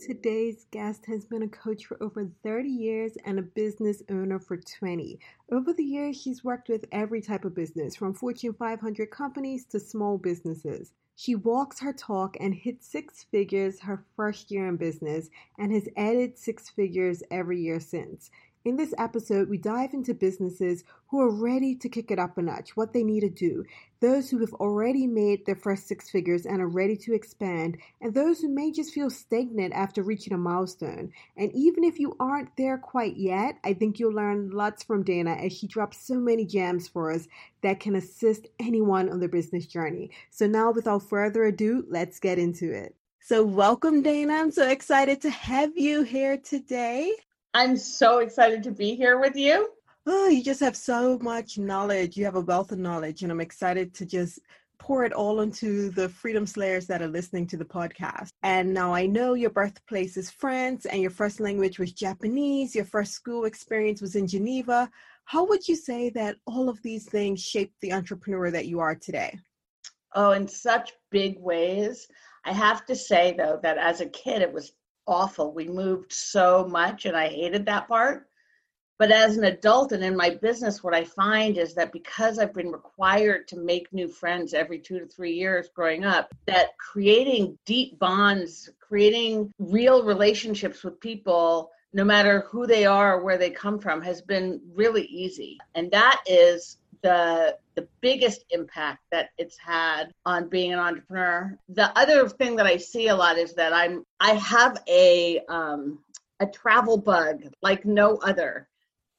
Today's guest has been a coach for over 30 years and a business owner for 20. Over the years, she's worked with every type of business, from Fortune 500 companies to small businesses. She walks her talk and hit six figures her first year in business and has added six figures every year since. In this episode, we dive into businesses who are ready to kick it up a notch, what they need to do, those who have already made their first six figures and are ready to expand, and those who may just feel stagnant after reaching a milestone. And even if you aren't there quite yet, I think you'll learn lots from Dana as she drops so many gems for us that can assist anyone on their business journey. So now, without further ado, let's get into it. So, welcome, Dana. I'm so excited to have you here today. I'm so excited to be here with you. Oh, you just have so much knowledge. You have a wealth of knowledge, and I'm excited to just pour it all into the freedom slayers that are listening to the podcast. And now I know your birthplace is France and your first language was Japanese, your first school experience was in Geneva. How would you say that all of these things shaped the entrepreneur that you are today? Oh, in such big ways. I have to say, though, that as a kid, it was awful. We moved so much and I hated that part. But as an adult and in my business, what I find is that because I've been required to make new friends every two to three years growing up, that creating deep bonds, creating real relationships with people, no matter who they are or where they come from, has been really easy. And that is the the biggest impact that it's had on being an entrepreneur. The other thing that I see a lot is that I'm I have a um, a travel bug like no other.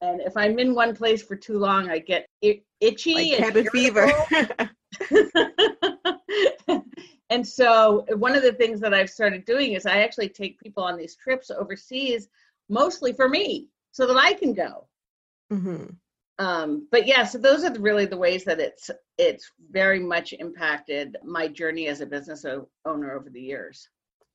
And if I'm in one place for too long, I get itchy like and cabin fever. and so one of the things that I've started doing is I actually take people on these trips overseas, mostly for me, so that I can go. Mm-hmm um, but yeah, so those are really the ways that it's it's very much impacted my journey as a business o- owner over the years.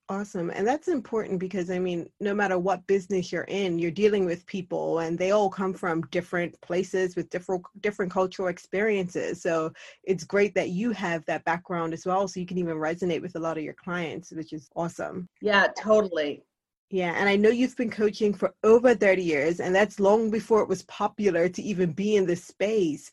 Awesome. And that's important because I mean, no matter what business you're in, you're dealing with people and they all come from different places with different different cultural experiences. So it's great that you have that background as well so you can even resonate with a lot of your clients, which is awesome. Yeah, totally. Yeah, and I know you've been coaching for over 30 years, and that's long before it was popular to even be in this space.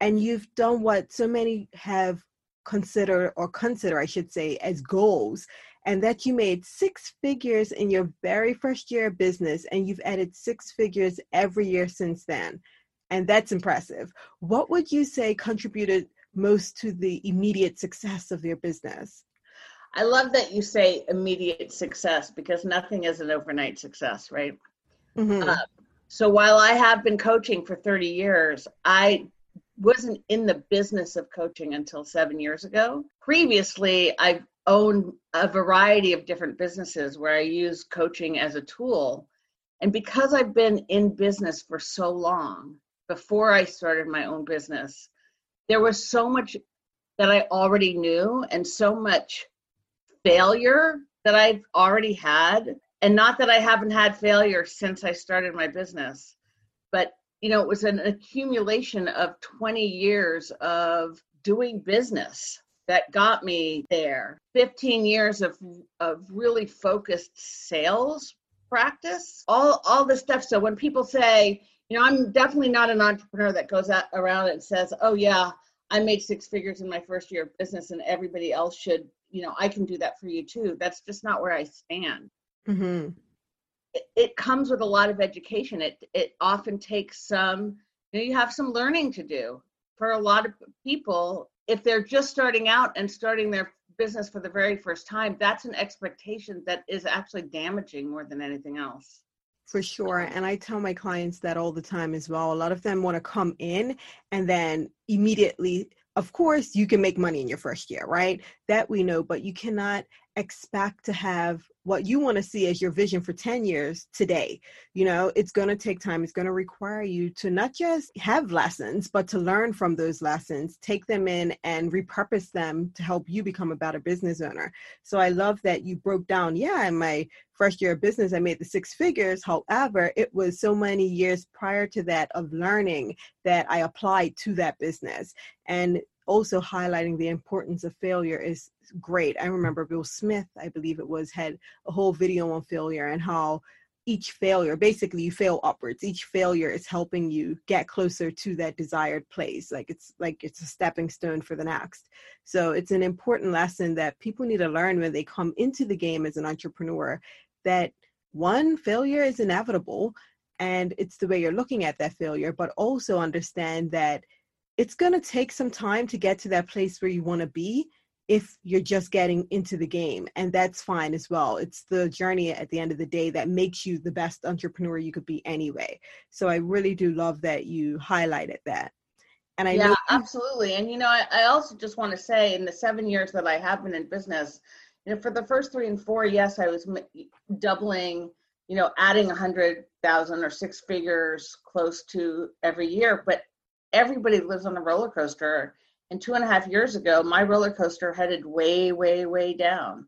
And you've done what so many have considered, or consider, I should say, as goals, and that you made six figures in your very first year of business, and you've added six figures every year since then. And that's impressive. What would you say contributed most to the immediate success of your business? I love that you say immediate success because nothing is an overnight success, right? Mm-hmm. Uh, so while I have been coaching for 30 years, I wasn't in the business of coaching until seven years ago. Previously, I've owned a variety of different businesses where I use coaching as a tool. And because I've been in business for so long, before I started my own business, there was so much that I already knew and so much failure that I've already had. And not that I haven't had failure since I started my business, but you know, it was an accumulation of 20 years of doing business that got me there. 15 years of of really focused sales practice. All all this stuff. So when people say, you know, I'm definitely not an entrepreneur that goes out around and says, "Oh yeah, I made six figures in my first year of business and everybody else should you know i can do that for you too that's just not where i stand mm-hmm. it, it, comes with a lot of education it it often takes some you know you have some learning to do for a lot of people if they're just starting out and starting their business for the very first time that's an expectation that is actually damaging more than anything else for sure. And I tell my clients that all the time as well. A lot of them want to come in and then immediately of course you can make money in your first year right? That we know but you cannot expect to have what you want to see as your vision for 10 years today. You know, it's going to take time. It's going to require you to not just have lessons, but to learn from those lessons, take them in and repurpose them to help you become a better business owner. So I love that you broke down, yeah, in my first year of business, I made the six figures. However, it was so many years prior to that of learning that I applied to that business. And also highlighting the importance of failure is great. I remember Will Smith, I believe it was, had a whole video on failure and how each failure, basically you fail upwards. Each failure is helping you get closer to that desired place. Like it's like it's a stepping stone for the next. So it's an important lesson that people need to learn when they come into the game as an entrepreneur that one failure is inevitable and it's the way you're looking at that failure, but also understand that it's going to take some time to get to that place where you want to be if you're just getting into the game and that's fine as well. It's the journey at the end of the day that makes you the best entrepreneur you could be anyway. So i really do love that you highlighted that. And i yeah know- absolutely. And you know I, I also just want to say in the seven years that i have been in business you know for the first three and four yes i was doubling you know adding a hundred thousand or six figures close to every year but everybody lives on a roller coaster. And two and a half years ago, my roller coaster headed way, way, way down.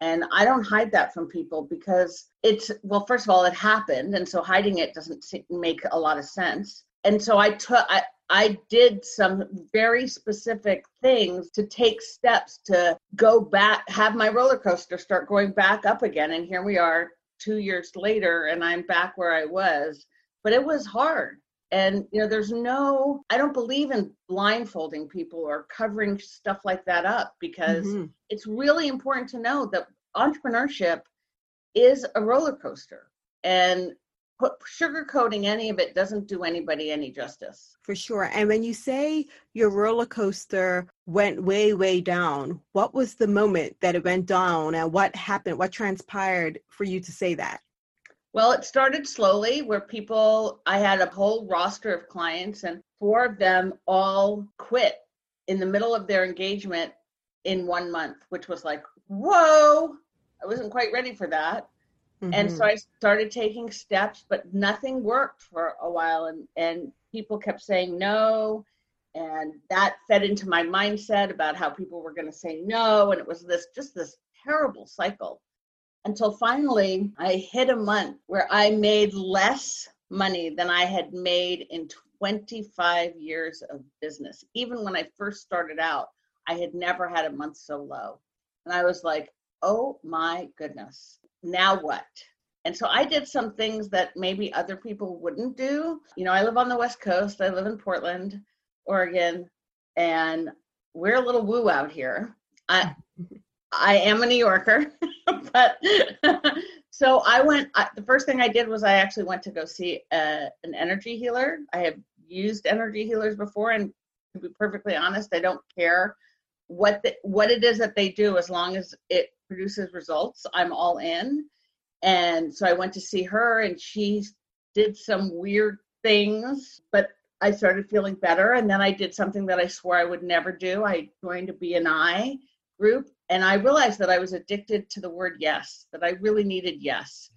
And I don't hide that from people because it's, well, first of all, it happened. And so hiding it doesn't make a lot of sense. And so I took, I, I did some very specific things to take steps to go back, have my roller coaster start going back up again. And here we are two years later, and I'm back where I was. But it was hard and you know there's no i don't believe in blindfolding people or covering stuff like that up because mm-hmm. it's really important to know that entrepreneurship is a roller coaster. And put, sugarcoating any of it doesn't do anybody any justice. For sure. And when you say your roller coaster went way way down what was the moment that it went down and what happened what transpired for you to say that well, it started slowly where people, I had a whole roster of clients, and four of them all quit in the middle of their engagement in one month, which was like, whoa, I wasn't quite ready for that. Mm-hmm. And so mm-hmm. I started taking steps, but nothing worked for a while. And, and people kept saying no. And that fed into my mindset about how people were going to say no. And it was this just this terrible cycle until finally I hit a month where I made less money than I had made in 25 years of business. Even when I first started out, I had never had a month so low. And I was like, oh my goodness, now what? And so I did some things that maybe other people wouldn't do. You know, I live on the West Coast, I live in Portland, Oregon, and we're a little woo out here. I, I am a New Yorker, but so I went. I, the first thing I did was I actually went to go see a, uh, an energy healer. I have used energy healers before, and to be perfectly honest, I don't care what the, what it is that they do as long as it produces results. I'm all in. And so I went to see her, and she did some weird things, but I started feeling better. And then I did something that I swore I would never do. I joined a BNI group and I realized that I was addicted to the word yes, that I really needed yes.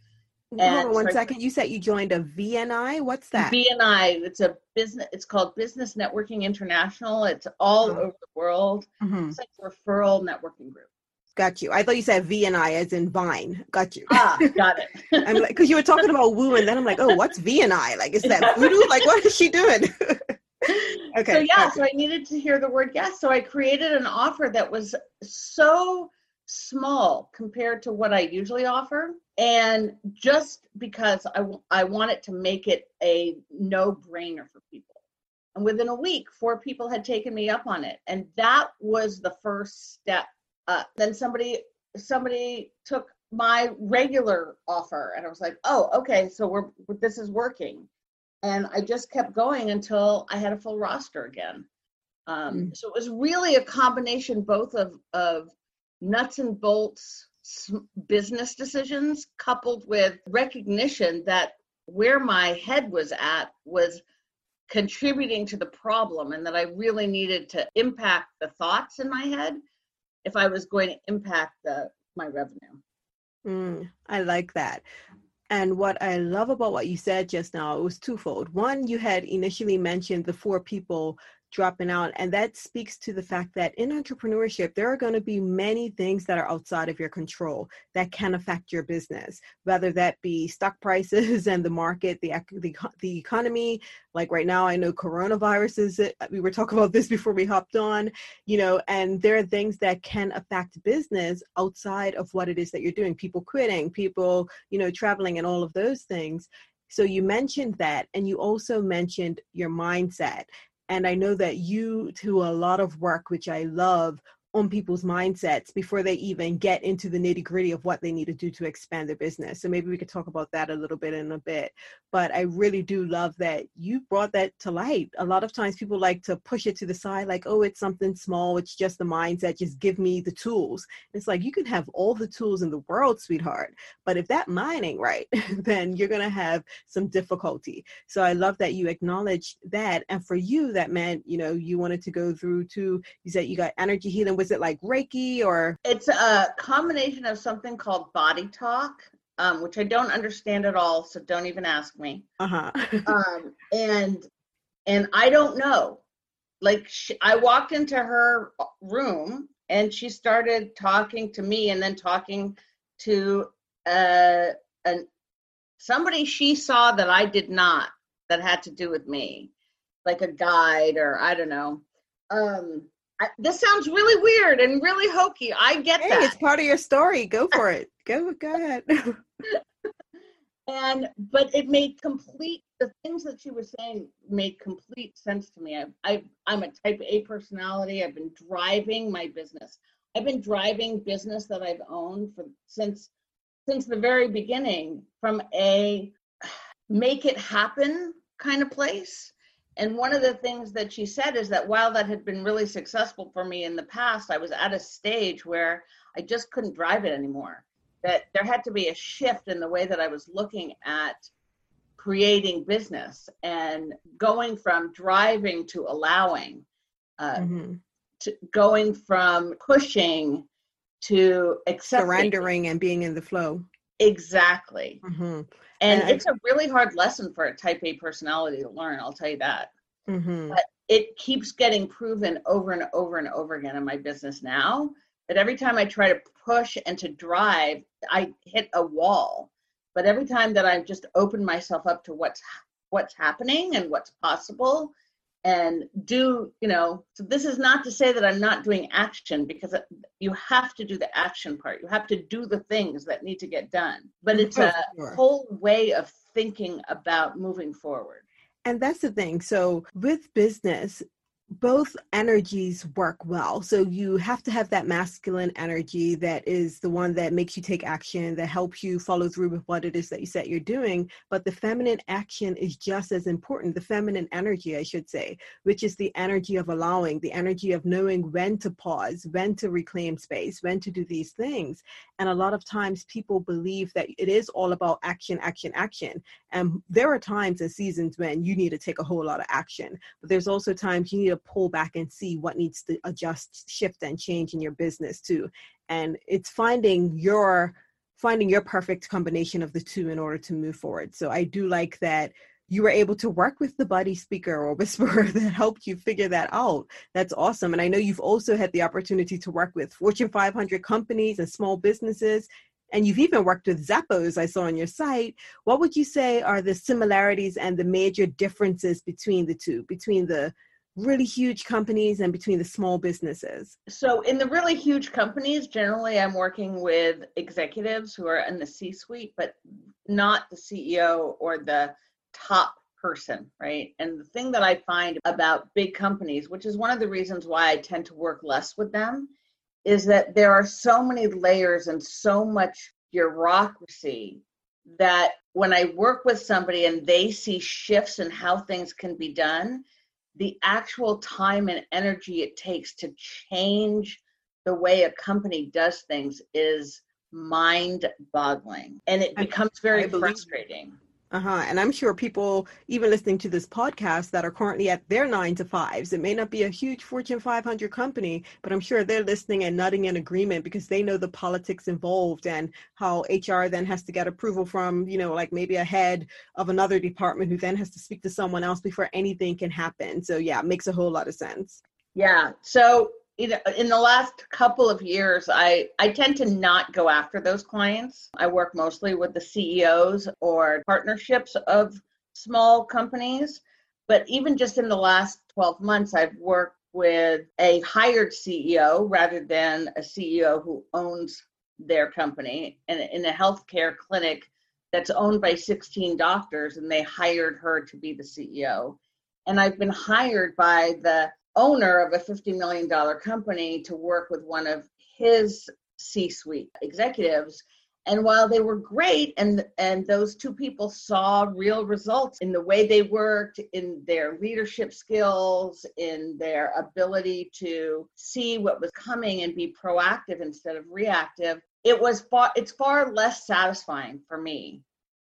And Hold on one so second. You said you joined a VNI. What's that? BNI. It's a business. It's called Business Networking International. It's all oh. over the world. Mm-hmm. It's like a referral networking group. Got you. I thought you said VNI as in Vine. Got you. Ah, got it. I'm like, because you were talking about woo, and then I'm like, oh, what's VNI? Like, is that voodoo? like, what is she doing? okay. So yeah, so I needed to hear the word yes. So I created an offer that was so small compared to what I usually offer. And just because I, I wanted to make it a no brainer for people. And within a week, four people had taken me up on it. And that was the first step up. Then somebody somebody took my regular offer and I was like, oh, okay, so we're this is working and I just kept going until I had a full roster again. Um, mm. So it was really a combination both of of nuts and bolts business decisions coupled with recognition that where my head was at was contributing to the problem and that I really needed to impact the thoughts in my head if I was going to impact the my revenue. Mm, I like that. And what I love about what you said just now, it was twofold. One, you had initially mentioned the four people dropping out. And that speaks to the fact that in entrepreneurship, there are going to be many things that are outside of your control that can affect your business, whether that be stock prices and the market, the, the, the economy. Like right now, I know coronavirus is, uh, we were talking about this before we hopped on, you know, and there are things that can affect business outside of what it is that you're doing. People quitting, people, you know, traveling and all of those things. So you mentioned that, and you also mentioned your mindset. And I know that you do a lot of work, which I love, on people's mindsets before they even get into the nitty gritty of what they need to do to expand their business. So maybe we could talk about that a little bit in a bit. But I really do love that you brought that to light. A lot of times people like to push it to the side, like, oh, it's something small, it's just the mindset, just give me the tools. It's like you can have all the tools in the world, sweetheart. But if that mining right, then you're gonna have some difficulty. So I love that you acknowledged that. And for you, that meant, you know, you wanted to go through to you said you got energy healing was it like Reiki or? It's a combination of something called body talk, um, which I don't understand at all, so don't even ask me. Uh-huh. um, and and I don't know. Like she, I walked into her room and she started talking to me and then talking to uh, an somebody she saw that I did not that had to do with me, like a guide or I don't know. Um, I, this sounds really weird and really hokey. I get hey, that. It's part of your story. Go for it. Go go ahead. and but it made complete the things that she was saying made complete sense to me. I, I I'm a type A personality. I've been driving my business. I've been driving business that I've owned for since since the very beginning from a make it happen kind of place and one of the things that she said is that while that had been really successful for me in the past, I was at a stage where I just couldn't drive it anymore. That there had to be a shift in the way that I was looking at creating business and going from driving to allowing, uh, mm-hmm. to going from pushing to accepting. surrendering and being in the flow. Exactly. Mm-hmm. And, and it's a really hard lesson for a type A personality to learn, I'll tell you that. Mm-hmm. But it keeps getting proven over and over and over again in my business now that every time I try to push and to drive, I hit a wall. But every time that I've just opened myself up to what's what's happening and what's possible, and do you know so this is not to say that i'm not doing action because you have to do the action part. You have to do the things that need to get done. But it's a whole way of thinking about moving forward. And that's the thing. So with business both energies work well. So you have to have that masculine energy that is the one that makes you take action, that helps you follow through with what it is that you said you're doing. But the feminine action is just as important, the feminine energy, I should say, which is the energy of allowing, the energy of knowing when to pause, when to reclaim space, when to do these things. And a lot of times people believe that it is all about action, action, action. And there are times and seasons when you need to take a whole lot of action, but there's also times you need to pull back and see what needs to adjust, shift, and change in your business too. And it's finding your finding your perfect combination of the two in order to move forward. So I do like that you were able to work with the buddy speaker or whisperer that helped you figure that out. That's awesome. And I know you've also had the opportunity to work with Fortune 500 companies and small businesses. And you've even worked with Zappos, I saw on your site. What would you say are the similarities and the major differences between the two, between the really huge companies and between the small businesses? So, in the really huge companies, generally I'm working with executives who are in the C suite, but not the CEO or the top person, right? And the thing that I find about big companies, which is one of the reasons why I tend to work less with them, is that there are so many layers and so much bureaucracy that when I work with somebody and they see shifts in how things can be done, the actual time and energy it takes to change the way a company does things is mind boggling and it becomes very frustrating Uh-huh. And I'm sure people even listening to this podcast that are currently at their nine to fives, it may not be a huge Fortune 500 company, but I'm sure they're listening and nodding in agreement because they know the politics involved and how HR then has to get approval from, you know, like maybe a head of another department who then has to speak to someone else before anything can happen. So yeah, it makes a whole lot of sense. Yeah. So in the last couple of years, I, I tend to not go after those clients. I work mostly with the CEOs or partnerships of small companies. But even just in the last 12 months, I've worked with a hired CEO rather than a CEO who owns their company and in a healthcare clinic that's owned by 16 doctors and they hired her to be the CEO. And I've been hired by the owner of a $50 million company to work with one of his C suite executives. And while they were great, and, and those two people saw real results in the way they worked, in their leadership skills, in their ability to see what was coming and be proactive instead of reactive, it was far it's far less satisfying for me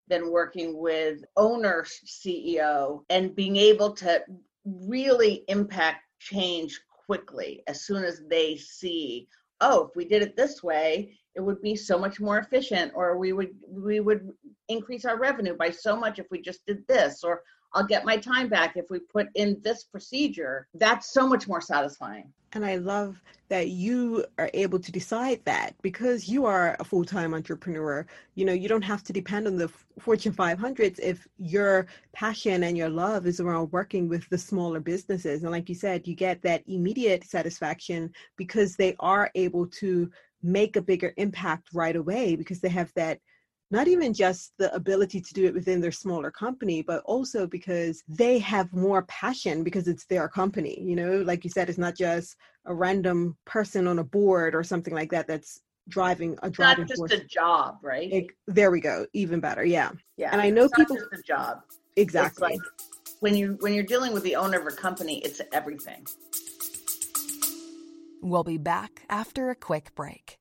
than working with owner CEO and being able to really impact change quickly. As soon as they see oh if we did it this way it would be so much more efficient or we would we would increase our revenue by so much if we just did this or I'll get my time back if we put in this procedure. That's so much more satisfying. And I love that you are able to decide that because you are a full time entrepreneur. You know, you don't have to depend on the Fortune 500s if your passion and your love is around working with the smaller businesses. And like you said, you get that immediate satisfaction because they are able to make a bigger impact right away because they have that not even just the ability to do it within their smaller company, but also because they have more passion because it's their company. You know, like you said, it's not just a random person on a board or something like that that's driving a driving not just force. a job, right? It, there we go. Even better. Yeah. Yeah. And I know it's people. Not just a job. Exactly. It's like when you when you're dealing with the owner of a company, it's everything. We'll be back after a quick break.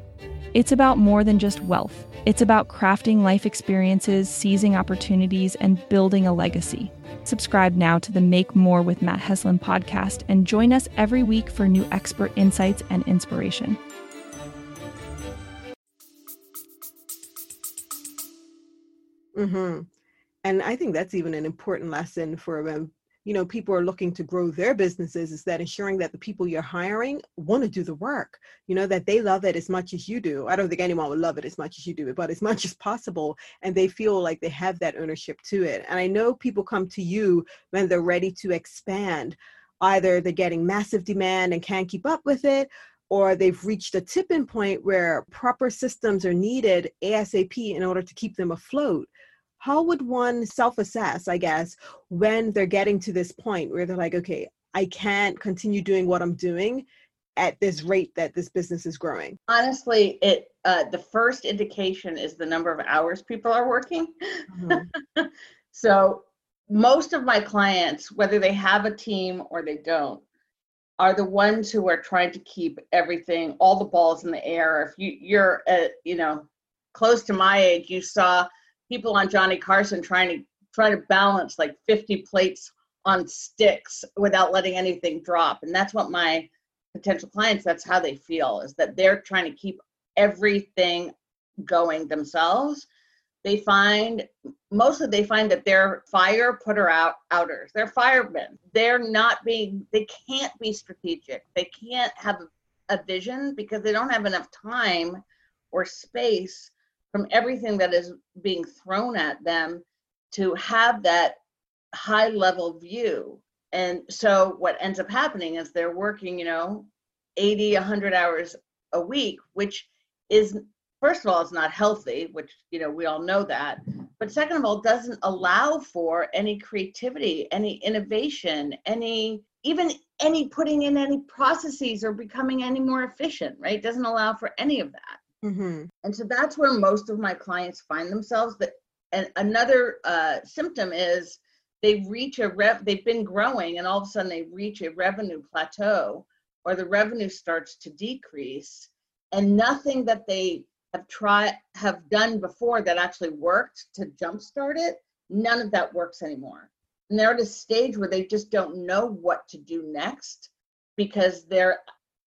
It's about more than just wealth. It's about crafting life experiences, seizing opportunities, and building a legacy. Subscribe now to the Make More with Matt Heslin podcast and join us every week for new expert insights and inspiration. Mm-hmm. And I think that's even an important lesson for you know people are looking to grow their businesses is that ensuring that the people you're hiring want to do the work you know that they love it as much as you do. I don't think anyone would love it as much as you do but as much as possible and they feel like they have that ownership to it. And i know people come to you when they're ready to expand. Either they're getting massive demand and can't keep up with it or they've reached a tipping point where proper systems are needed asap in order to keep them afloat how would one self-assess i guess when they're getting to this point where they're like okay i can't continue doing what i'm doing at this rate that this business is growing honestly it uh, the first indication is the number of hours people are working. Mm-hmm. so most of my clients whether they have a team or they don't are the ones who are trying to keep everything all the balls in the air. If you you're at you know close to my age you saw people on Johnny Carson trying to try to balance like 50 plates on sticks without letting anything drop. And that's what my potential clients, that's how they feel, is that they're trying to keep everything going themselves. They find mostly they find that they're fire putter out outers. They're firemen. They're not being they can't be strategic. They can't have a vision because they don't have enough time or space from everything that is being thrown at them to have that high level view. And so what ends up happening is they're working, you know, 80, 100 hours a week, which is, first of all, it's not healthy, which, you know, we all know that. But second of all, doesn't allow for any creativity, any innovation, any even any putting in any processes or becoming any more efficient, right? Doesn't allow for any of that. Mm-hmm. And so that's where most of my clients find themselves. That and another uh, symptom is they reach a rev. They've been growing, and all of a sudden they reach a revenue plateau, or the revenue starts to decrease, and nothing that they have tried have done before that actually worked to jumpstart it. None of that works anymore. And they're at a stage where they just don't know what to do next because they're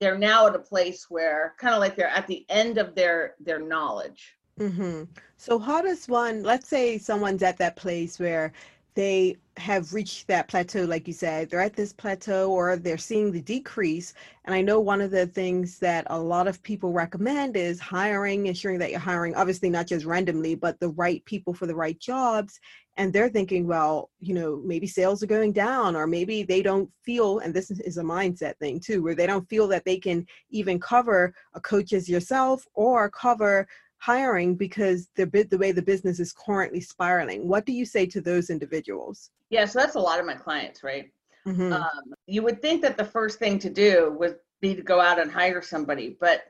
they're now at a place where kind of like they're at the end of their their knowledge mm-hmm. so how does one let's say someone's at that place where they have reached that plateau like you said they're at this plateau or they're seeing the decrease. And i know one of the things that a lot of people recommend is hiring ensuring that you're hiring obviously not just randomly but the right people for the right jobs. And they're thinking well you know maybe sales are going down or maybe they don't feel and this is a mindset thing too where they don't feel that they can even cover a coach as yourself or cover hiring because the the way the business is currently spiraling. What do you say to those individuals? Yeah so that's a lot of my clients right? Mm-hmm. um, you would think that the first thing to do would be to go out and hire somebody but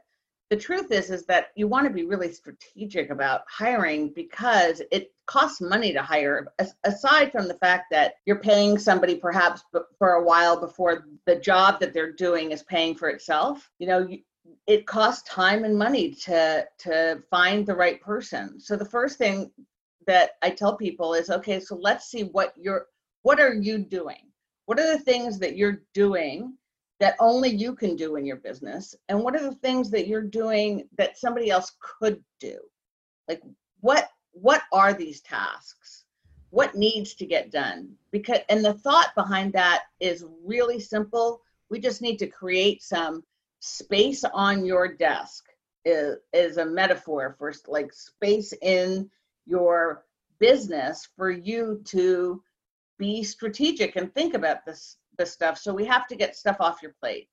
the truth is is that you want to be really strategic about hiring because it costs money to hire aside from the fact that you're paying somebody perhaps for a while before the job that they're doing is paying for itself. You know it costs time and money to to find the right person. So the first thing that i tell people is okay so let's see what you're what are you doing? What are the things that you're doing that only you can do in your business? And what are the things that you're doing that somebody else could do? Like what what are these tasks? What needs to get done? Because and the thought behind that is really simple. We just need to create some space on your desk is, is a metaphor for like space in your business for you to be strategic and think about this this stuff. So we have to get stuff off your plate.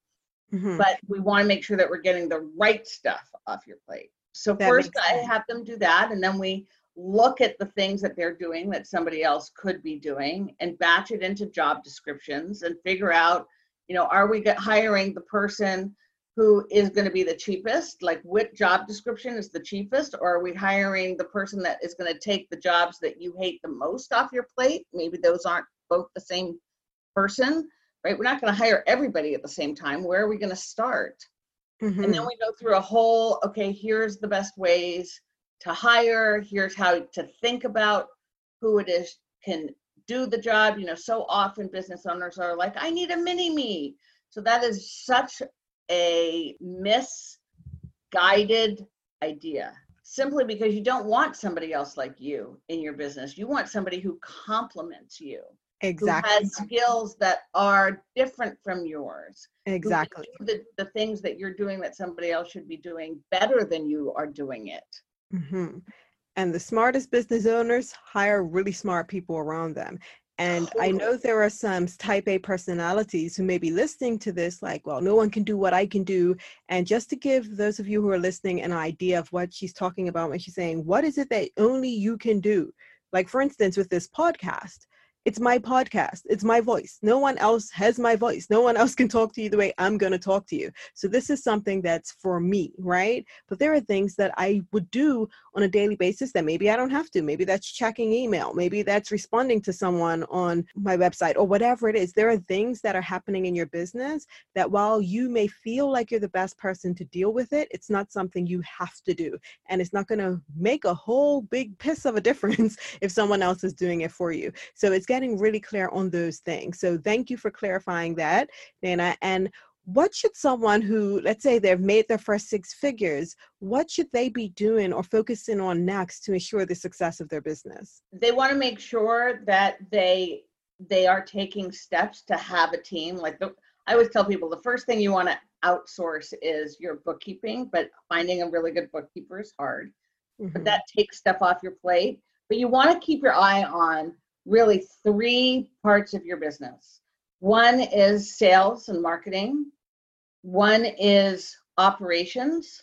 Mm-hmm. but we want to make sure that we're getting the right stuff off your plate. So that first i have them do that and then we look at the things that they're doing that somebody else could be doing and batch it into job descriptions and figure out you know are we hiring the person who is going to be the cheapest? Like what job description is the cheapest? Or are we hiring the person that is going to take the jobs that you hate the most off your plate? Maybe those aren't both the same person right? We're not going to hire everybody at the same time. Where are we going to start? Mm-hmm. and then mm-hmm. we go through a whole okay here's the best ways to hire. Here's how to think about who it is can do the job. You know so often business owners are like i need a mini me. So that is such a misguided idea simply because you don't want somebody else like you in your business. You want somebody who complements you. Exactly. Who has skills that are different from yours. Exactly. The, the things that you're doing that somebody else should be doing better than you are doing it. Mm-hmm. And the smartest business owners hire really smart people around them. And I know there are some type A personalities who may be listening to this, like, well, no one can do what I can do. And just to give those of you who are listening an idea of what she's talking about when she's saying, what is it that only you can do? Like, for instance, with this podcast, it's my podcast. It's my voice. No one else has my voice. No one else can talk to you the way i'm going to talk to you. So this is something that's for me right? But there are things that i would do on a daily basis that maybe i don't have to. Maybe that's checking email. Maybe that's responding to someone on my website or whatever it is. There are things that are happening in your business that while you may feel like you're the best person to deal with it it's not something you have to do. And it's not going to make a whole big piss of a difference if someone else is doing it for you. So it's getting really clear on those things. So thank you for clarifying that, Dana. And what should someone who, let's say they've made their first six figures, what should they be doing or focusing on next to ensure the success of their business? They want to make sure that they they are taking steps to have a team. Like the, I always tell people, the first thing you want to outsource is your bookkeeping, but finding a really good bookkeeper is hard. Mm-hmm. But that takes stuff off your plate. But you want to keep your eye on really three parts of your business. One is sales and marketing, one is operations,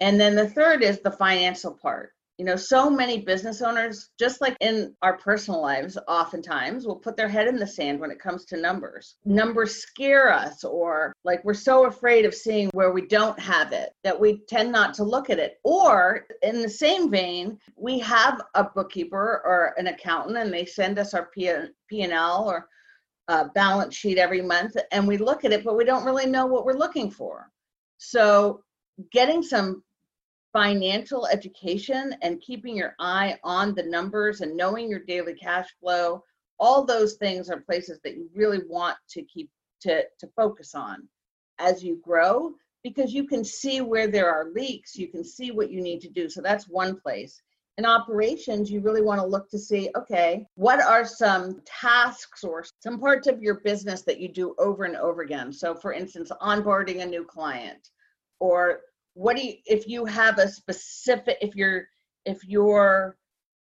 and then the third is the financial part. You know, so many business owners, just like in our personal lives, oftentimes will put their head in the sand when it comes to numbers. Numbers scare us, or like we're so afraid of seeing where we don't have it that we tend not to look at it. Or in the same vein, we have a bookkeeper or an accountant and they send us our P and L or uh, balance sheet every month and we look at it, but we don't really know what we're looking for. So, getting some financial education and keeping your eye on the numbers and knowing your daily cash flow, all those things are places that you really want to keep to, to focus on as you grow because you can see where there are leaks, you can see what you need to do. So that's one place in operations, you really want to look to see okay, what are some tasks or some parts of your business that you do over and over again? So, for instance, onboarding a new client, or what do you, if you have a specific, if your if your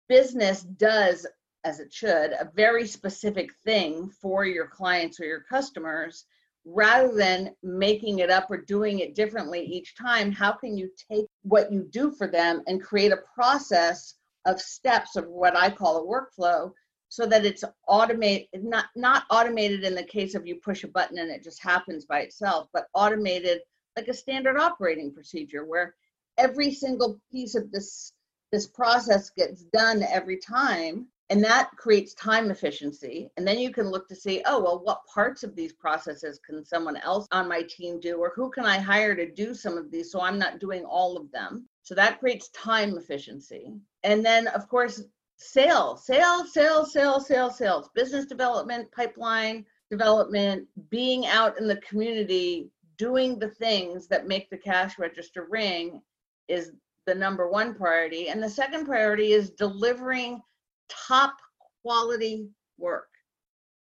business does as it should a very specific thing for your clients or your customers rather than making it up or doing it differently each time, how can you take what you do for them and create a process of steps of what I call a workflow so that it's automated not not automated in the case of you push a button and it just happens by itself, but automated like a standard operating procedure where every single piece of this this process gets done every time and that creates time efficiency. And then you can look to see oh well what parts of these processes can someone else on my team do or who can i hire to do some of these so i'm not doing all of them? So that creates time efficiency. And then of course sales sales sales sales sales sales business development pipeline development being out in the community doing the things that make the cash register ring is the number one priority. And the second priority is delivering top quality work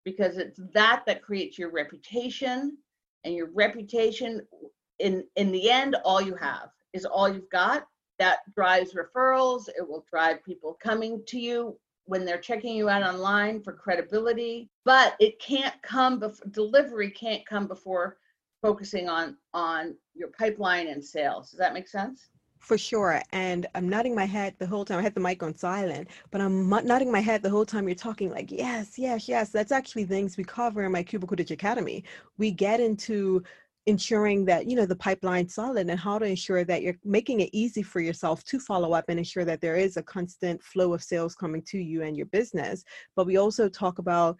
because it's that that creates your reputation and your reputation in in the end all you have is all you've got. That drives referrals. It will drive people coming to you when they're checking you out online for credibility. But it can't come before delivery can't come before focusing on on your pipeline and sales does that make sense for sure. And I'm nodding my head the whole time. I had the mic on silent, but I'm nodding my head the whole time you're talking, like, yes, yes, yes. That's actually things we cover in my Cubicle Ditch Academy. We get into ensuring that you know the pipeline's solid and how to ensure that you're making it easy for yourself to follow up and ensure that there is a constant flow of sales coming to you and your business but we also talk about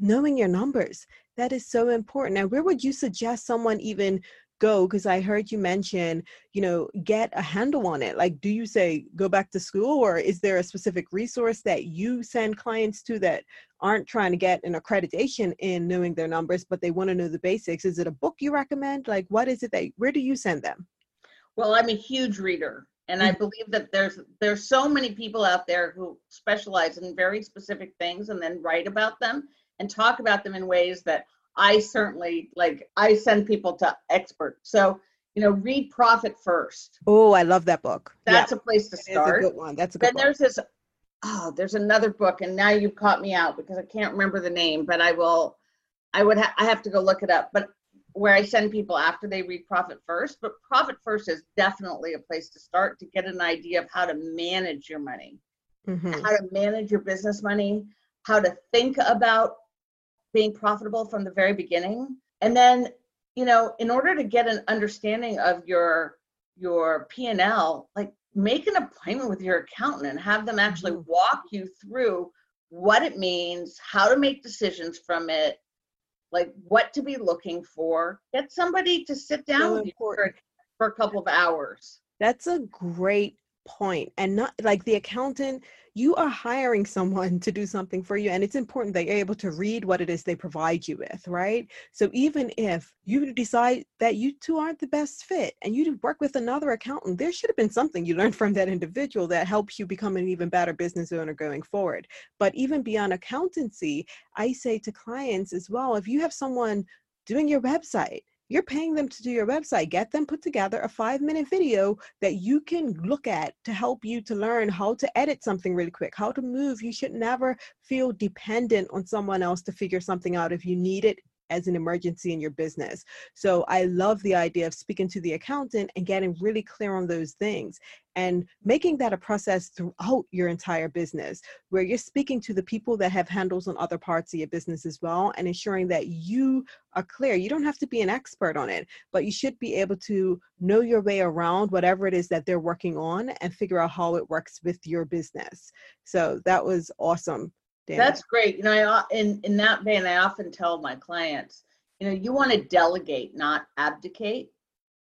knowing your numbers that is so important now where would you suggest someone even go? Because i heard you mention you know get a handle on it like do you say go back to school or is there a specific resource that you send clients to that aren't trying to get an accreditation in knowing their numbers but they want to know the basics? Is it a book you recommend? Like what is it that where do you send them? Well i'm a huge reader and i mm. believe that there's there's so many people out there who specialize in very specific things and then write about them and talk about them in ways that I certainly like I send people to experts. So, you know, read Profit First. Oh, I love that book. That's yeah. a place to start. a good one. That's a good then there's this oh, there's another book and now you've caught me out because I can't remember the name, but I will I would ha- I have to go look it up. But where I send people after they read Profit First, but Profit First is definitely a place to start to get an idea of how to manage your money, mm-hmm. how to manage your business money, how to think about being profitable from the very beginning. And then you know in order to get an understanding of your your p&l like make an appointment with your accountant and have them actually mm-hmm. walk you through what it means how to make decisions from it like what to be looking for. Get somebody to sit down so with you for, for a couple of hours. That's a great point and not like the accountant you are hiring someone to do something for you and it's important that you're able to read what it is they provide you with right? So even if you decide that you two aren't the best fit and you work with another accountant there should have been something you learned from that individual that helps you become an even better business owner going forward. But even beyond accountancy i say to clients as well if you have someone doing your website you're paying them to do your website. Get them put together a five minute video that you can look at to help you to learn how to edit something really quick, how to move. You should never feel dependent on someone else to figure something out. If you need it as an emergency in your business. So I love the idea of speaking to the accountant and getting really clear on those things and making that a process throughout your entire business where you're speaking to the people that have handles on other parts of your business as well and ensuring that you are clear. You don't have to be an expert on it, but you should be able to know your way around whatever it is that they're working on and figure out how it works with your business. So that was awesome. That's great. You know, I, in in that vein, I often tell my clients, you know, you want to delegate, not abdicate.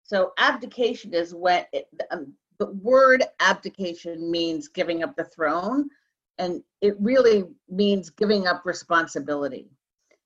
So abdication is when it, um, the word abdication means giving up the throne, and it really means giving up responsibility.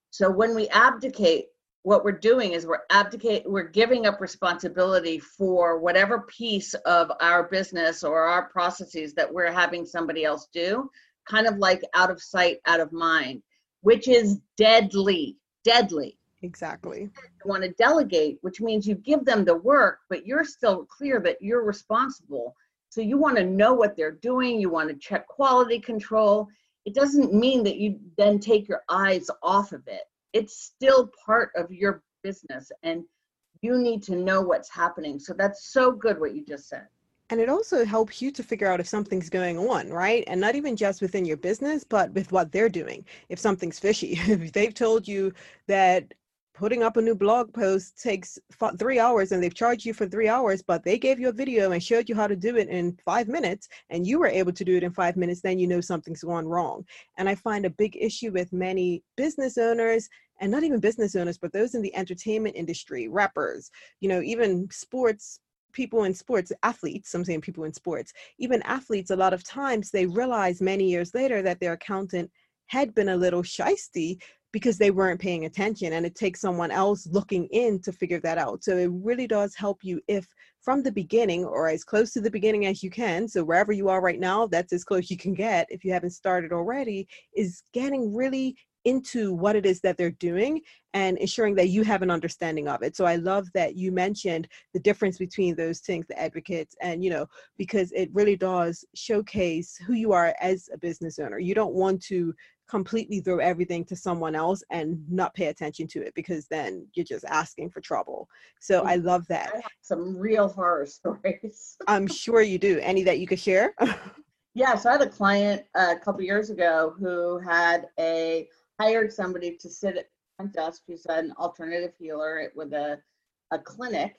So when we abdicate, what we're doing is we're abdicate we're giving up responsibility for whatever piece of our business or our processes that we're having somebody else do kind of like out of sight out of mind which is deadly deadly. Exactly. You want to delegate which means you give them the work but you're still clear that you're responsible. So you want to know what they're doing you want to check quality control. It doesn't mean that you then take your eyes off of it. It's still part of your business and you need to know what's happening. So that's so good what you just said. And it also helps you to figure out if something's going on, right? And not even just within your business, but with what they're doing. If something's fishy, if they've told you that putting up a new blog post takes three hours and they've charged you for three hours, but they gave you a video and showed you how to do it in five minutes and you were able to do it in five minutes, then you know something's gone wrong. And I find a big issue with many business owners and not even business owners, but those in the entertainment industry, rappers, you know, even sports people in sports, athletes, I'm saying people in sports, even athletes, a lot of times they realize many years later that their accountant had been a little shisty because they weren't paying attention and it takes someone else looking in to figure that out. So it really does help you if from the beginning or as close to the beginning as you can so wherever you are right now that's as close you can get if you haven't started already is getting really into what it is that they're doing and ensuring that you have an understanding of it. So I love that you mentioned the difference between those things, the advocates, and you know, because it really does showcase who you are as a business owner. You don't want to completely throw everything to someone else and not pay attention to it because then you're just asking for trouble. So I mm-hmm. love that. I some real horror stories. I'm sure you do. Any that you could share? yeah, so I had a client uh, a couple years ago who had a hired somebody to sit at front desk who's an alternative healer with a, a clinic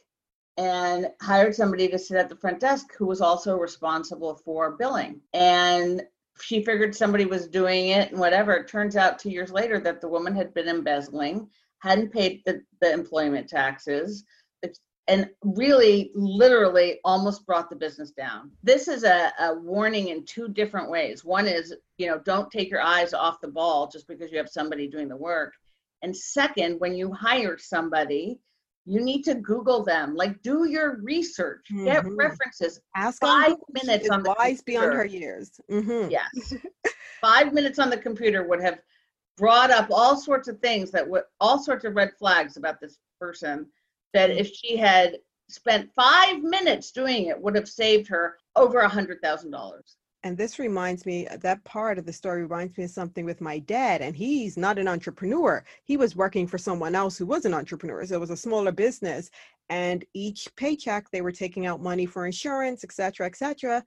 and hired somebody to sit at the front desk who was also responsible for billing. And she figured somebody was doing it and whatever. It turns out two years later that the woman had been embezzling, hadn't paid the, the employment taxes, and really literally almost brought the business down. This is a, a warning in two different ways. One is, you know, don't take your eyes off the ball just because you have somebody doing the work. And second, when you hire somebody, you need to google them like do your research mm-hmm. get references ask five minutes on the wise computer. beyond her years mm-hmm. yes five minutes on the computer would have brought up all sorts of things that would all sorts of red flags about this person that mm-hmm. if she had spent five minutes doing it would have saved her over a hundred thousand dollars. And this reminds me uh, that part of the story reminds me of something with my dad and he's not an entrepreneur. He was working for someone else who was an entrepreneur so it was a smaller business and each paycheck they were taking out money for insurance etc etc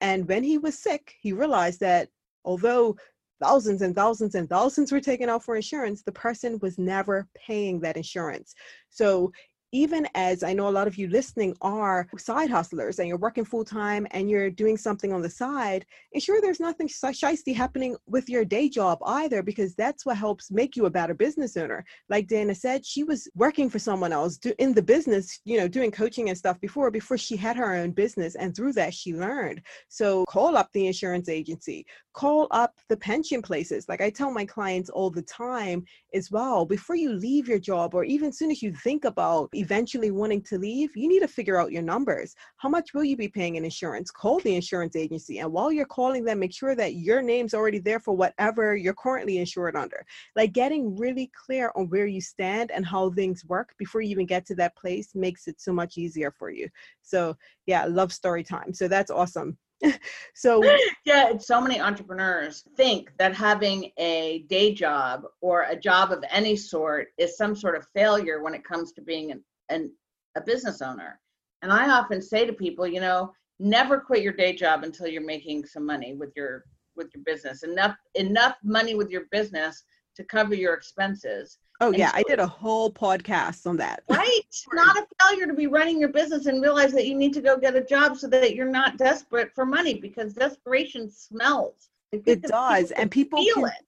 and when he was sick he realized that although thousands and thousands and thousands were taken out for insurance the person was never paying that insurance. So even as I know a lot of you listening are side hustlers and you're working full time and you're doing something on the side, ensure there's nothing shisty happening with your day job either, because that's what helps make you a better business owner. Like Dana said, she was working for someone else in the business, you know, doing coaching and stuff before, before she had her own business. And through that, she learned. So call up the insurance agency, call up the pension places. Like I tell my clients all the time as well, before you leave your job or even soon as you think about eventually wanting to leave, you need to figure out your numbers. How much will you be paying in insurance? Call the insurance agency. And while you're calling them, make sure that your name's already there for whatever you're currently insured under. Like getting really clear on where you stand and how things work before you even get to that place makes it so much easier for you. So, yeah, love story time. So that's awesome. so yeah, so many entrepreneurs think that having a day job or a job of any sort is some sort of failure when it comes to being an, an a business owner. And I often say to people, you know, never quit your day job until you're making some money with your with your business. Enough enough money with your business to cover your expenses. Oh and yeah, so, I did a whole podcast on that. Right. not a failure to be running your business and realize that you need to go get a job so that you're not desperate for money because desperation smells. It does. and people feel can, it.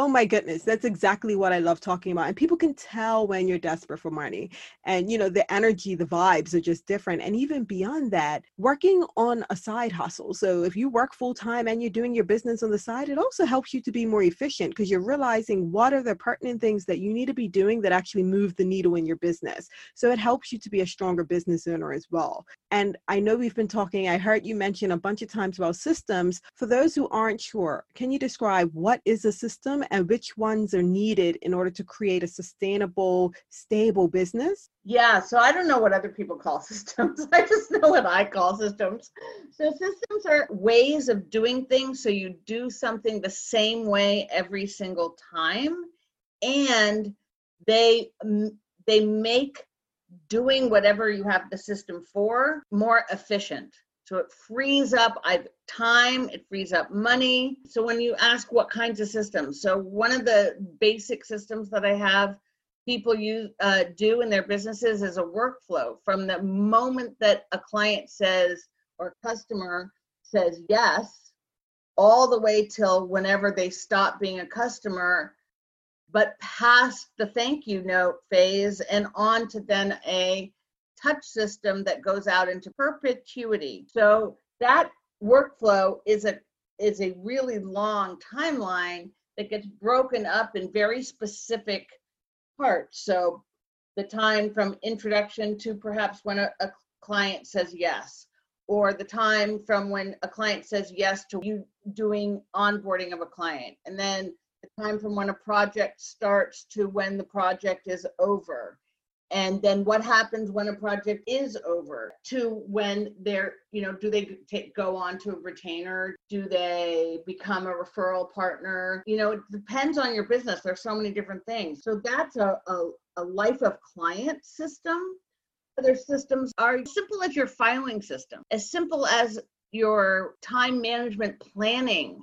Oh my goodness, that's exactly what I love talking about. And people can tell when you're desperate for money. And, you know, the energy, the vibes are just different. And even beyond that, working on a side hustle. So if you work full time and you're doing your business on the side, it also helps you to be more efficient because you're realizing what are the pertinent things that you need to be doing that actually move the needle in your business. So it helps you to be a stronger business owner as well. And I know we've been talking, I heard you mention a bunch of times about systems. For those who aren't sure, can you describe what is a system? And which ones are needed in order to create a sustainable, stable business? Yeah, so I don't know what other people call systems. I just know what I call systems. So systems are ways of doing things so you do something the same way every single time and they they make doing whatever you have the system for more efficient. So it frees up time, it frees up money. So when you ask what kinds of systems, so one of the basic systems that I have people use uh, do in their businesses is a workflow from the moment that a client says or customer says yes all the way till whenever they stop being a customer but past the thank you note phase and on to then a touch system that goes out into perpetuity. So that workflow is a is a really long timeline that gets broken up in very specific parts. So the time from introduction to perhaps when a, a client says yes, or the time from when a client says yes to you doing onboarding of a client, and then the time from when a project starts to when the project is over and then what happens when a project is over? To when they're you know do they take, go on to a retainer? Do they become a referral partner? You know it depends on your business. There's so many different things. So that's a, a, a life of client system. Other systems are simple as your filing system as simple as your time management planning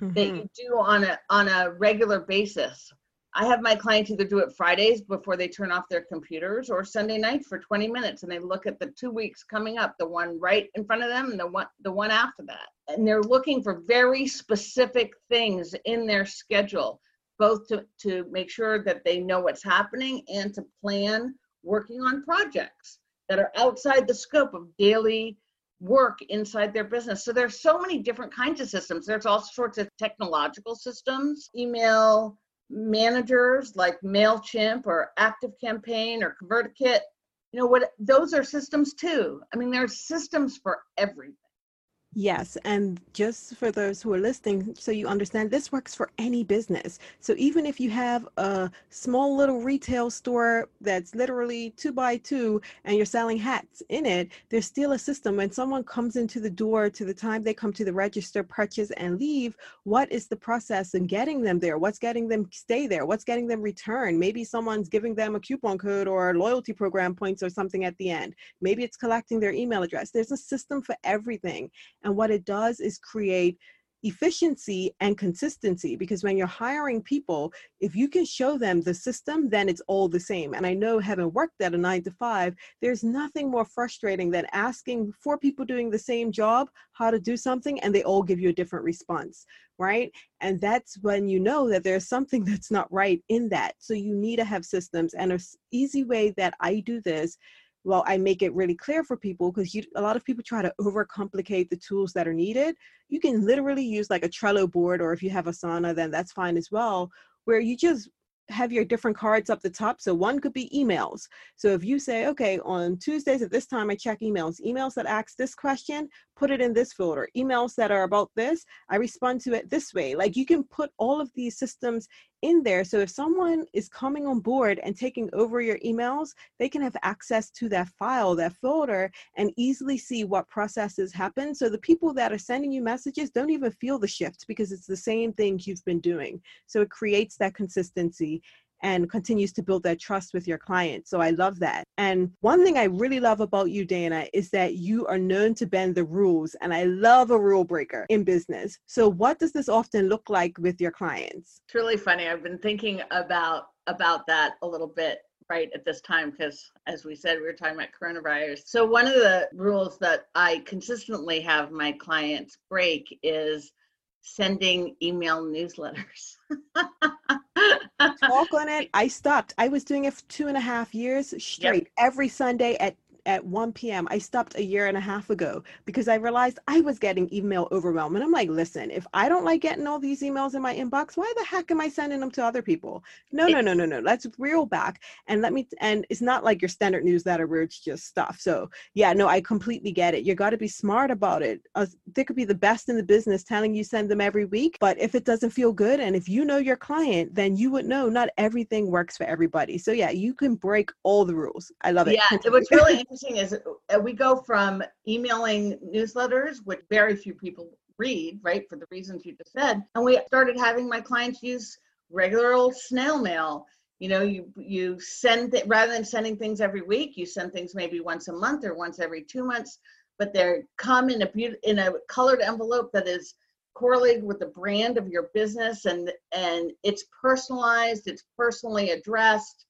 mm-hmm. that you do on a on a regular basis I have my clients either do it Fridays before they turn off their computers or Sunday night for 20 minutes and they look at the two weeks coming up, the one right in front of them and the one the one after that. And they're looking for very specific things in their schedule, both to, to make sure that they know what's happening and to plan working on projects that are outside the scope of daily work inside their business. So there's so many different kinds of systems. There's all sorts of technological systems, email, managers like MailChimp or ActiveCampaign or ConvertKit. You know what? Those are systems too. I mean, there's systems for everything. Yes, and just for those who are listening, so you understand, this works for any business. So even if you have a small little retail store that's literally two by two and you're selling hats in it, there's still a system. When someone comes into the door to the time they come to the register, purchase, and leave, what is the process in getting them there? What's getting them stay there? What's getting them return? Maybe someone's giving them a coupon code or loyalty program points or something at the end. Maybe it's collecting their email address. There's a system for everything. And what it does is create efficiency and consistency because when you're hiring people if you can show them the system then it's all the same. And i know having worked at a 9 to 5 there's nothing more frustrating than asking four people doing the same job how to do something and they all give you a different response right? And that's when you know that there's something that's not right in that. So you need to have systems. And an easy way that i do this well i make it really clear for people because you a lot of people try to overcomplicate the tools that are needed you can literally use like a trello board or if you have asana then that's fine as well where you just have your different cards up the top. So one could be emails. So if you say, okay, on Tuesdays at this time, I check emails. Emails that ask this question, put it in this folder. Emails that are about this, I respond to it this way. Like you can put all of these systems in there. So if someone is coming on board and taking over your emails, they can have access to that file, that folder, and easily see what processes happen. So the people that are sending you messages don't even feel the shift because it's the same things you've been doing. So it creates that consistency and continues to build that trust with your client. So I love that. And one thing I really love about you, Dana, is that you are known to bend the rules. And I love a rule breaker in business. So what does this often look like with your clients? It's really funny. I've been thinking about about that a little bit right at this time because as we said we were talking about coronavirus so one of the rules that i consistently have my clients break is sending email newsletters talk on it. I stopped. I was doing it for two and a half years straight yep. every Sunday at at 1 p.m. I stopped a year and a half ago because I realized I was getting email overwhelm. And I'm like, listen, if I don't like getting all these emails in my inbox, why the heck am I sending them to other people? No, no, no, no, no. Let's reel back and let me. And it's not like your standard newsletter where it's just stuff. So yeah, no, I completely get it. You got to be smart about it. Uh, they could be the best in the business telling you send them every week, but if it doesn't feel good and if you know your client, then you would know not everything works for everybody. So yeah, you can break all the rules. I love it. Yeah, it was really interesting is uh, we go from emailing newsletters, which very few people read, right, for the reasons you just said, and we started having my clients use regular old snail mail. You know, you you send it rather than sending things every week, you send things maybe once a month or once every two months, but they're come in a be- in a colored envelope that is correlated with the brand of your business and and it's personalized, it's personally addressed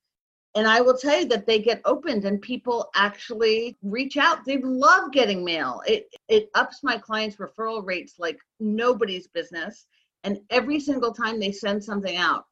and I will tell you that they get opened and people actually reach out. They love getting mail. It it ups my clients' referral rates like nobody's business. And every single time they send something out,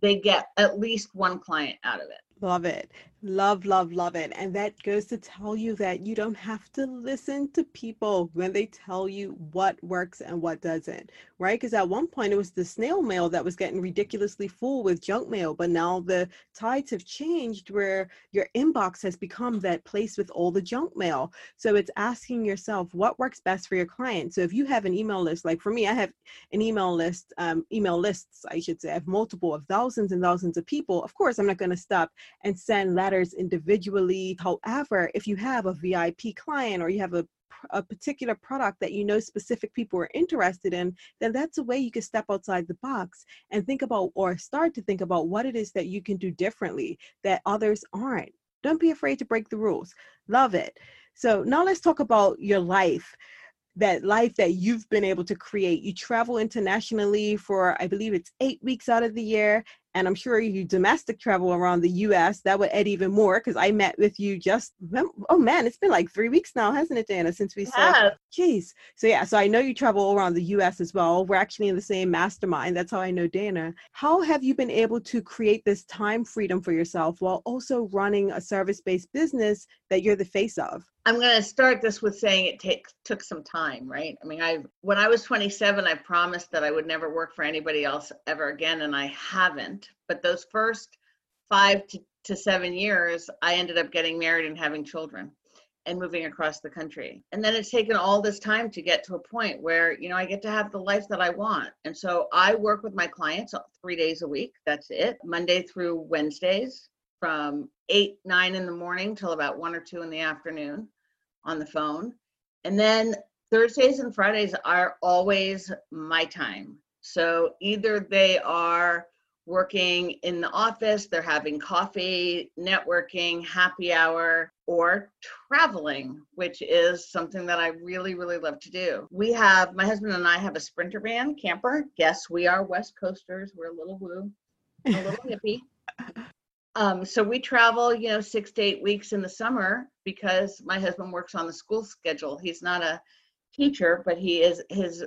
they get at least one client out of it. Love it. Love, love, love it. And that goes to tell you that you don't have to listen to people when they tell you what works and what doesn't, right? Because at one point it was the snail mail that was getting ridiculously full with junk mail, but now the tides have changed where your inbox has become that place with all the junk mail. So it's asking yourself what works best for your client. So if you have an email list, like for me, I have an email list, um, email lists, I should say, I have multiple of thousands and thousands of people. Of course, I'm not going to stop and send letters individually. However, if you have a VIP client or you have a a particular product that you know specific people are interested in, then that's a way you can step outside the box and think about or start to think about what it is that you can do differently that others aren't. Don't be afraid to break the rules. Love it. So now let's talk about your life that life that you've been able to create. You travel internationally for, I believe it's eight weeks out of the year, and I'm sure you domestic travel around the US, that would add even more because I met with you just, oh man, it's been like three weeks now, hasn't it, Dana, since we saw? Jeez. So yeah, so I know you travel around the US as well. We're actually in the same mastermind. That's how I know Dana. How have you been able to create this time freedom for yourself while also running a service based business that you're the face of? I'm going to start this with saying it take, took some time, right? I mean, I when I was 27, I promised that I would never work for anybody else ever again, and I haven't. But those first five to, to seven years, I ended up getting married and having children and moving across the country. And then it's taken all this time to get to a point where, you know, I get to have the life that I want. And so I work with my clients three days a week. That's it, Monday through Wednesdays from eight, nine in the morning till about one or two in the afternoon on the phone. And then Thursdays and Fridays are always my time. So either they are working in the office, they're having coffee, networking, happy hour, or traveling, which is something that I really, really love to do. We have, my husband and I have a sprinter van camper. Yes, we are West Coasters. We're a little woo, a little hippie. Um, so we travel, you know, six to eight weeks in the summer because my husband works on the school schedule. He's not a teacher, but he is his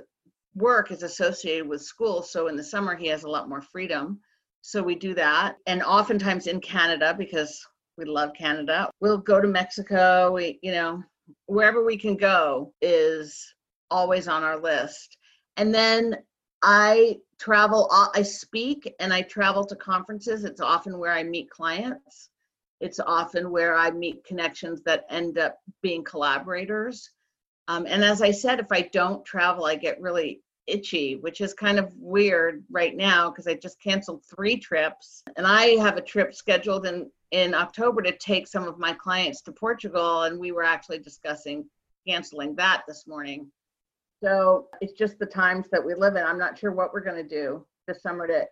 work is associated with school. So in the summer he has a lot more freedom. So we do that. And oftentimes in Canada, because we love Canada, we'll go to Mexico. We, you know, wherever we can go is always on our list. And then I travel, I speak and I travel to conferences. It's often where I meet clients. It's often where I meet connections that end up being collaborators. Um, and as I said, if I don't travel, I get really itchy, which is kind of weird right now because I just canceled three trips. And I have a trip scheduled in, in October to take some of my clients to Portugal. And we were actually discussing canceling that this morning. So it's just the times that we live in. I'm not sure what we're going to do this summer to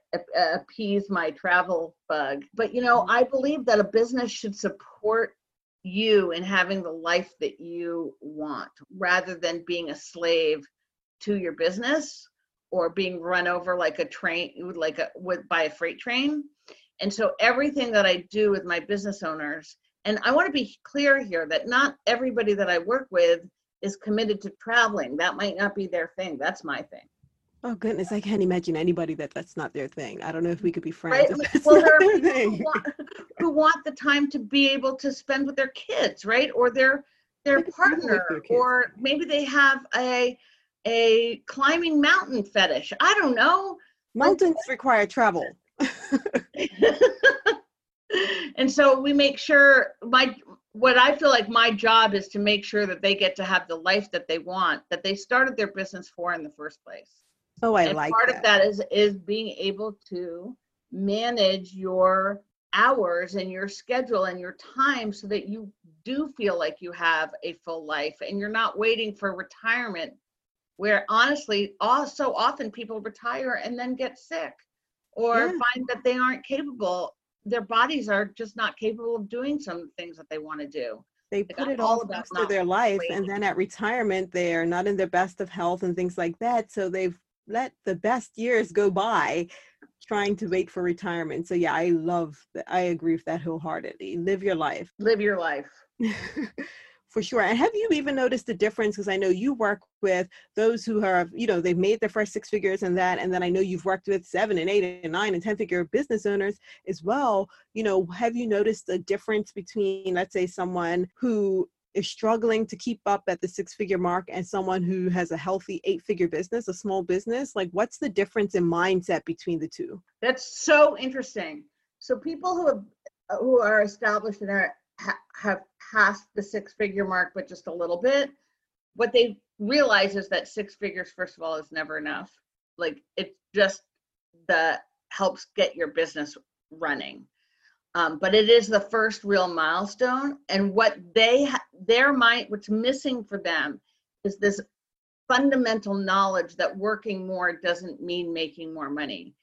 appease my travel bug. But you know, I believe that a business should support you in having the life that you want rather than being a slave to your business or being run over like a train like a with by a freight train and so everything that i do with my business owners and i want to be clear here that not everybody that i work with is committed to traveling that might not be their thing that's my thing Oh goodness, I can't imagine anybody that that's not their thing. I don't know if we could be friends. Right? Well, there are people who want, who want, the time to be able to spend with their kids, right? Or their their partner, or maybe they have a a climbing mountain fetish. I don't know. Mountains require travel. and so we make sure my what I feel like my job is to make sure that they get to have the life that they want, that they started their business for in the first place. Oh, I and like part that. of that is is being able to manage your hours and your schedule and your time so that you do feel like you have a full life and you're not waiting for retirement where honestly all so often people retire and then get sick or yeah. find that they aren't capable their bodies are just not capable of doing some things that they want to do. They put it all about to their life waiting. and then at retirement they're not in their best of health and things like that so they've let the best years go by trying to wait for retirement. So yeah i love that i agree with that wholeheartedly. Live your life. Live your life for sure. And have you even noticed the difference? Because I know you work with those who have, you know, they've made their first six figures and that, and then I know you've worked with seven and eight and nine and 10 figure business owners as well. You know, have you noticed the difference between, let's say, someone who is struggling to keep up at the six figure mark and someone who has a healthy eight figure business, a small business? Like, what's the difference in mindset between the two? That's so interesting. So, people who have who are established and are ha- have passed the six figure mark, but just a little bit, what they realize is that six figures, first of all, is never enough. Like it just the helps get your business running. Um, but it is the first real milestone. And what they ha- their mind, what's missing for them is this fundamental knowledge that working more doesn't mean making more money.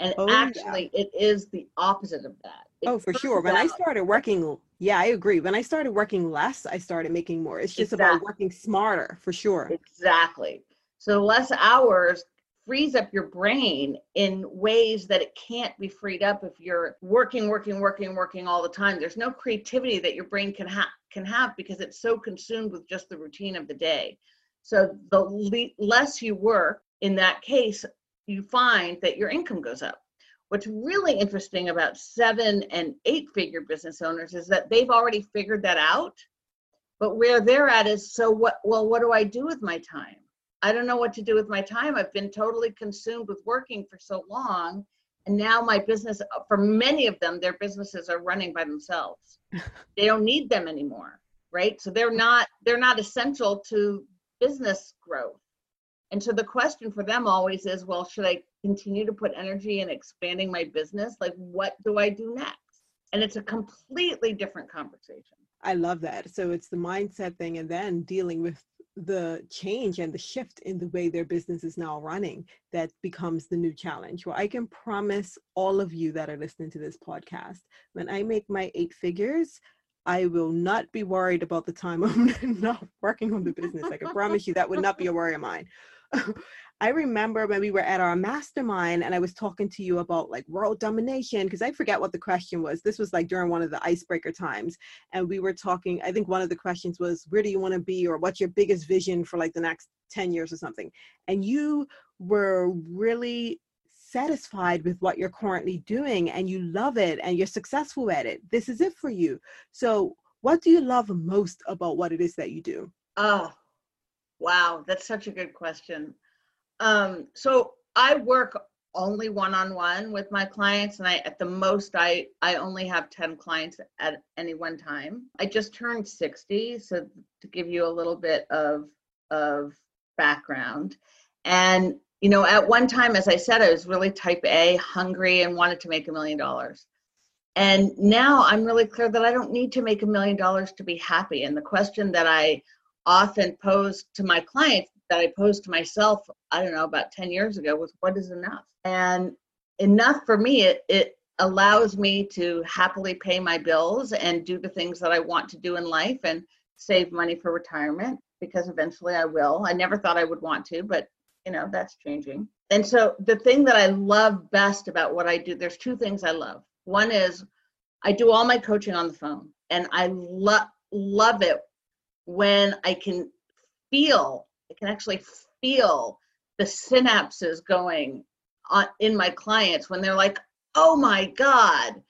And oh, actually, yeah. it is the opposite of that. Oh, for sure. When I started working yeah, I agree. When I started working less, I started making more. It's just exactly. about working smarter for sure. Exactly. So less hours frees up your brain in ways that it can't be freed up if you're working working working working all the time there's no creativity that your brain can have can have because it's so consumed with just the routine of the day so the le- less you work in that case you find that your income goes up What's really interesting about seven and eight figure business owners is that they've already figured that out. But where they're at is so what, well, what do I do with my time? I don't know what to do with my time. I've been totally consumed with working for so long. And now my business, for many of them, their businesses are running by themselves. they don't need them anymore. Right. So they're not, they're not essential to business growth. And so the question for them always is, well, should I continue to put energy in expanding my business? Like, what do I do next? And it's a completely different conversation. I love that. So it's the mindset thing and then dealing with the change and the shift in the way their business is now running that becomes the new challenge. Well, I can promise all of you that are listening to this podcast, when I make my eight figures, I will not be worried about the time I'm not working on the business. I can promise you that would not be a worry of mine. I remember when we were at our mastermind and I was talking to you about like world domination because I forget what the question was. This was like during one of the icebreaker times. And we were talking, I think one of the questions was, where do you want to be or what's your biggest vision for like the next 10 years or something? And you were really satisfied with what you're currently doing and you love it and you're successful at it. This is it for you. So, what do you love most about what it is that you do? Oh, Wow, that's such a good question. Um, so I work only one-on-one with my clients and I at the most I I only have 10 clients at any one time. I just turned 60 so to give you a little bit of of background and you know, at one time, as I said, I was really type A, hungry, and wanted to make a million dollars. And now I'm really clear that I don't need to make a million dollars to be happy. And the question that I often pose to my clients, that I posed to myself, I don't know, about 10 years ago, was what is enough? And enough for me, it, it allows me to happily pay my bills and do the things that I want to do in life and save money for retirement because eventually I will. I never thought I would want to, but you know, that's changing. And so the thing that I love best about what I do, there's two things I love. One is I do all my coaching on the phone and I love love it when I can feel, I can actually feel the synapses going on in my clients when they're like, "Oh my god."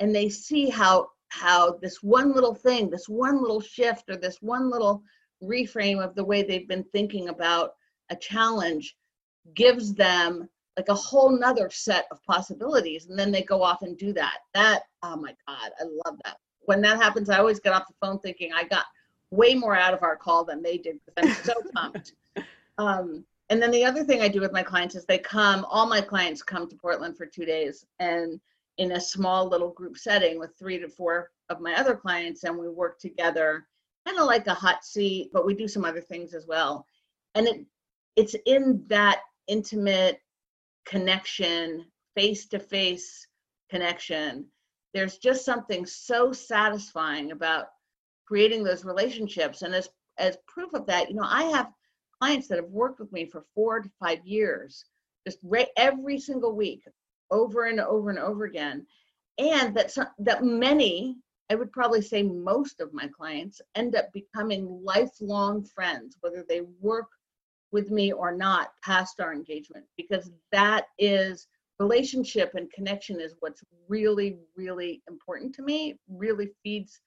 And they see how how this one little thing, this one little shift or this one little reframe of the way they've been thinking about a challenge gives them like a whole nother set of possibilities and then they go off and do that that oh my god i love that when that happens i always get off the phone thinking i got way more out of our call than they did because i'm so pumped um, and then the other thing i do with my clients is they come all my clients come to portland for two days and in a small little group setting with three to four of my other clients and we work together kind of like a hot seat but we do some other things as well and it it's in that intimate connection, face to face connection. There's just something so satisfying about creating those relationships. And as, as proof of that, you know, I have clients that have worked with me for four to five years, just re- every single week, over and over and over again. And that, some, that many, I would probably say most of my clients end up becoming lifelong friends, whether they work with me or not past our engagement because that is relationship and connection is what's really really important to me really feeds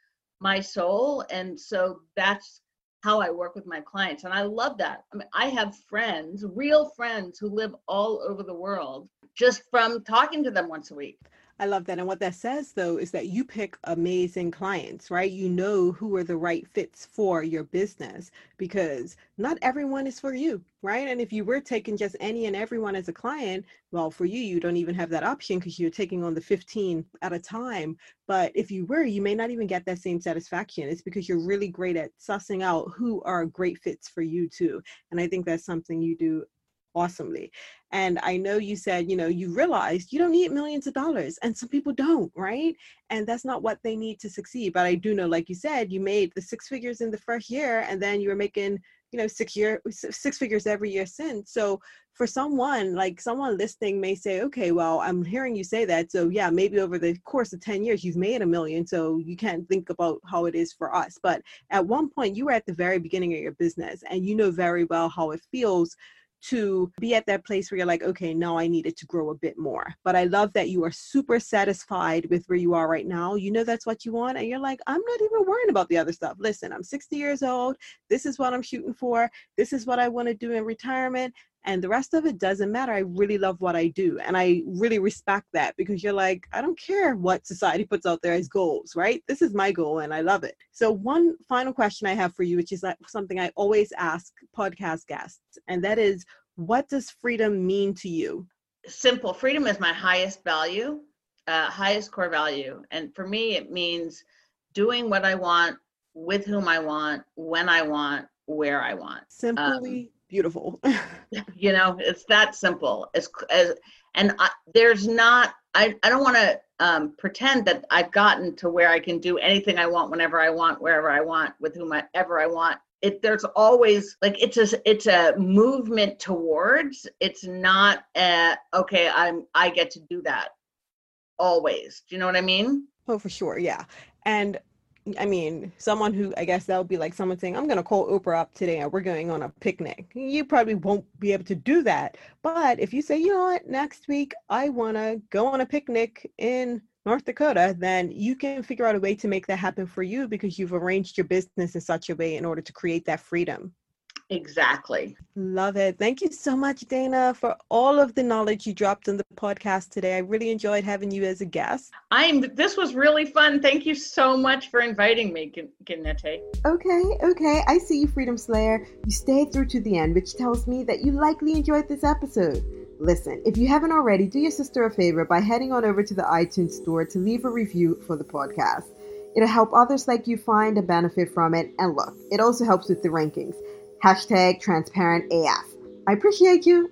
my soul and so that's how i work with my clients and i love that. I mean i have friends real friends who live all over the world just from talking to them once a week I love that. And what that says, though, is that you pick amazing clients, right? You know who are the right fits for your business because not everyone is for you, right? And if you were taking just any and everyone as a client, well, for you, you don't even have that option because you're taking on the 15 at a time. But if you were, you may not even get that same satisfaction. It's because you're really great at sussing out who are great fits for you, too. And I think that's something you do awesomely. And I know you said, you know, you realized you don't need millions of dollars, and some people don't, right? And that's not what they need to succeed. But I do know, like you said, you made the six figures in the first year, and then you were making, you know, six year six figures every year since. So for someone like someone listening may say, okay, well, I'm hearing you say that, so yeah, maybe over the course of ten years you've made a million, so you can't think about how it is for us. But at one point, you were at the very beginning of your business, and you know very well how it feels to be at that place where you're like, okay, now I needed to grow a bit more. But I love that you are super satisfied with where you are right now. You know that's what you want. And you're like, I'm not even worrying about the other stuff. Listen, I'm 60 years old. This is what I'm shooting for. This is what I want to do in retirement and the rest of it doesn't matter. I really love what I do. And I really respect that because you're like, I don't care what society puts out there as goals, right? This is my goal and I love it. So, one final question I have for you, which is like something I always ask podcast guests, and that is what does freedom mean to you? Simple. Freedom is my highest value, uh, highest core value. And for me, it means doing what I want, with whom I want, when I want, where I want. Simply um, beautiful. you know, it's that simple. As, as and I, there's not. I I don't want to um, pretend that I've gotten to where I can do anything I want, whenever I want, wherever I want, with whomever I want. It there's always like it's a it's a movement towards. It's not a, okay. I'm I get to do that always. Do you know what I mean? Oh, for sure. Yeah. And I mean, someone who I guess that would be like someone saying, I'm going to call Oprah up today and we're going on a picnic. You probably won't be able to do that. But if you say, you know what, next week I want to go on a picnic in North Dakota, then you can figure out a way to make that happen for you because you've arranged your business in such a way in order to create that freedom. Exactly. Love it. Thank you so much, Dana, for all of the knowledge you dropped on the podcast today. I really enjoyed having you as a guest. I'm this was really fun. Thank you so much for inviting me, Ginette. Okay, okay. I see you, Freedom Slayer. You stayed through to the end, which tells me that you likely enjoyed this episode. Listen, if you haven't already, do your sister a favor by heading on over to the iTunes store to leave a review for the podcast. It'll help others like you find and benefit from it. And look, it also helps with the rankings. Hashtag transparent AF. I appreciate you.